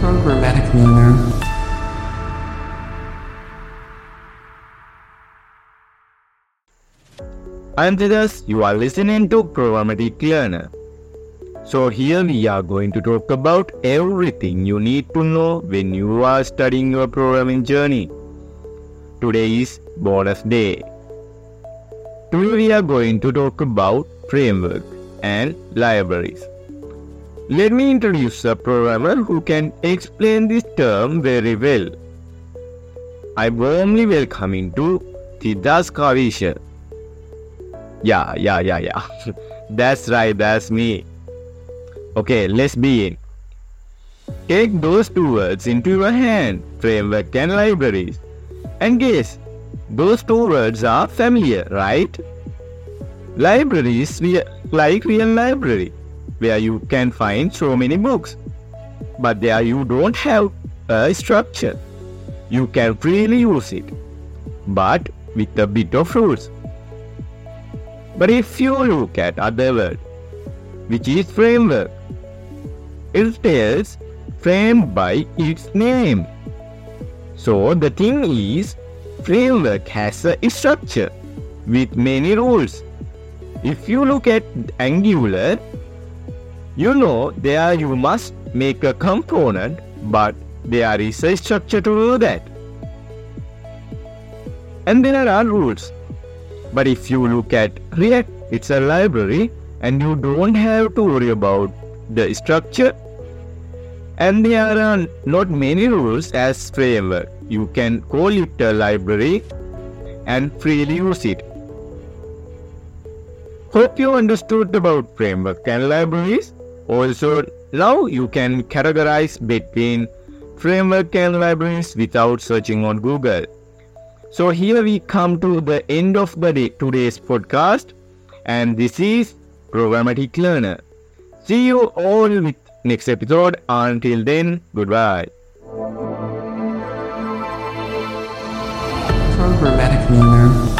Programmatic Learner. I'm Thidas, you are listening to Programmatic Learner. So here we are going to talk about everything you need to know when you are studying your programming journey. Today is bonus day. Today we are going to talk about framework and libraries. Let me introduce a programmer who can explain this term very well. I warmly welcome him to Thidas Kaveesha. Yeah, yeah, yeah, yeah. that's right, that's me. Okay, let's begin. Take those two words into your hand, framework and libraries. And guess, those two words are familiar, right? Libraries like real library, where you can find so many books. But there you don't have a structure. You can freely use it, but with a bit of rules. But if you look at other word, which is framework, it tells framed by its name. So the thing is, framework has a structure with many rules. If you look at Angular, you know there you must make a component, but there is a structure to do that. And there are rules. But if you look at React, it's a library and you don't have to worry about the structure. And there are not many rules as framework. You can call it a library and freely use it. Hope you understood about framework and libraries. Also, now you can categorize between framework and libraries without searching on Google. So here we come to the end of the day, today's podcast, and this is Programmatic Learner. See you all with next episode. Until then, goodbye. Programmatic Learner.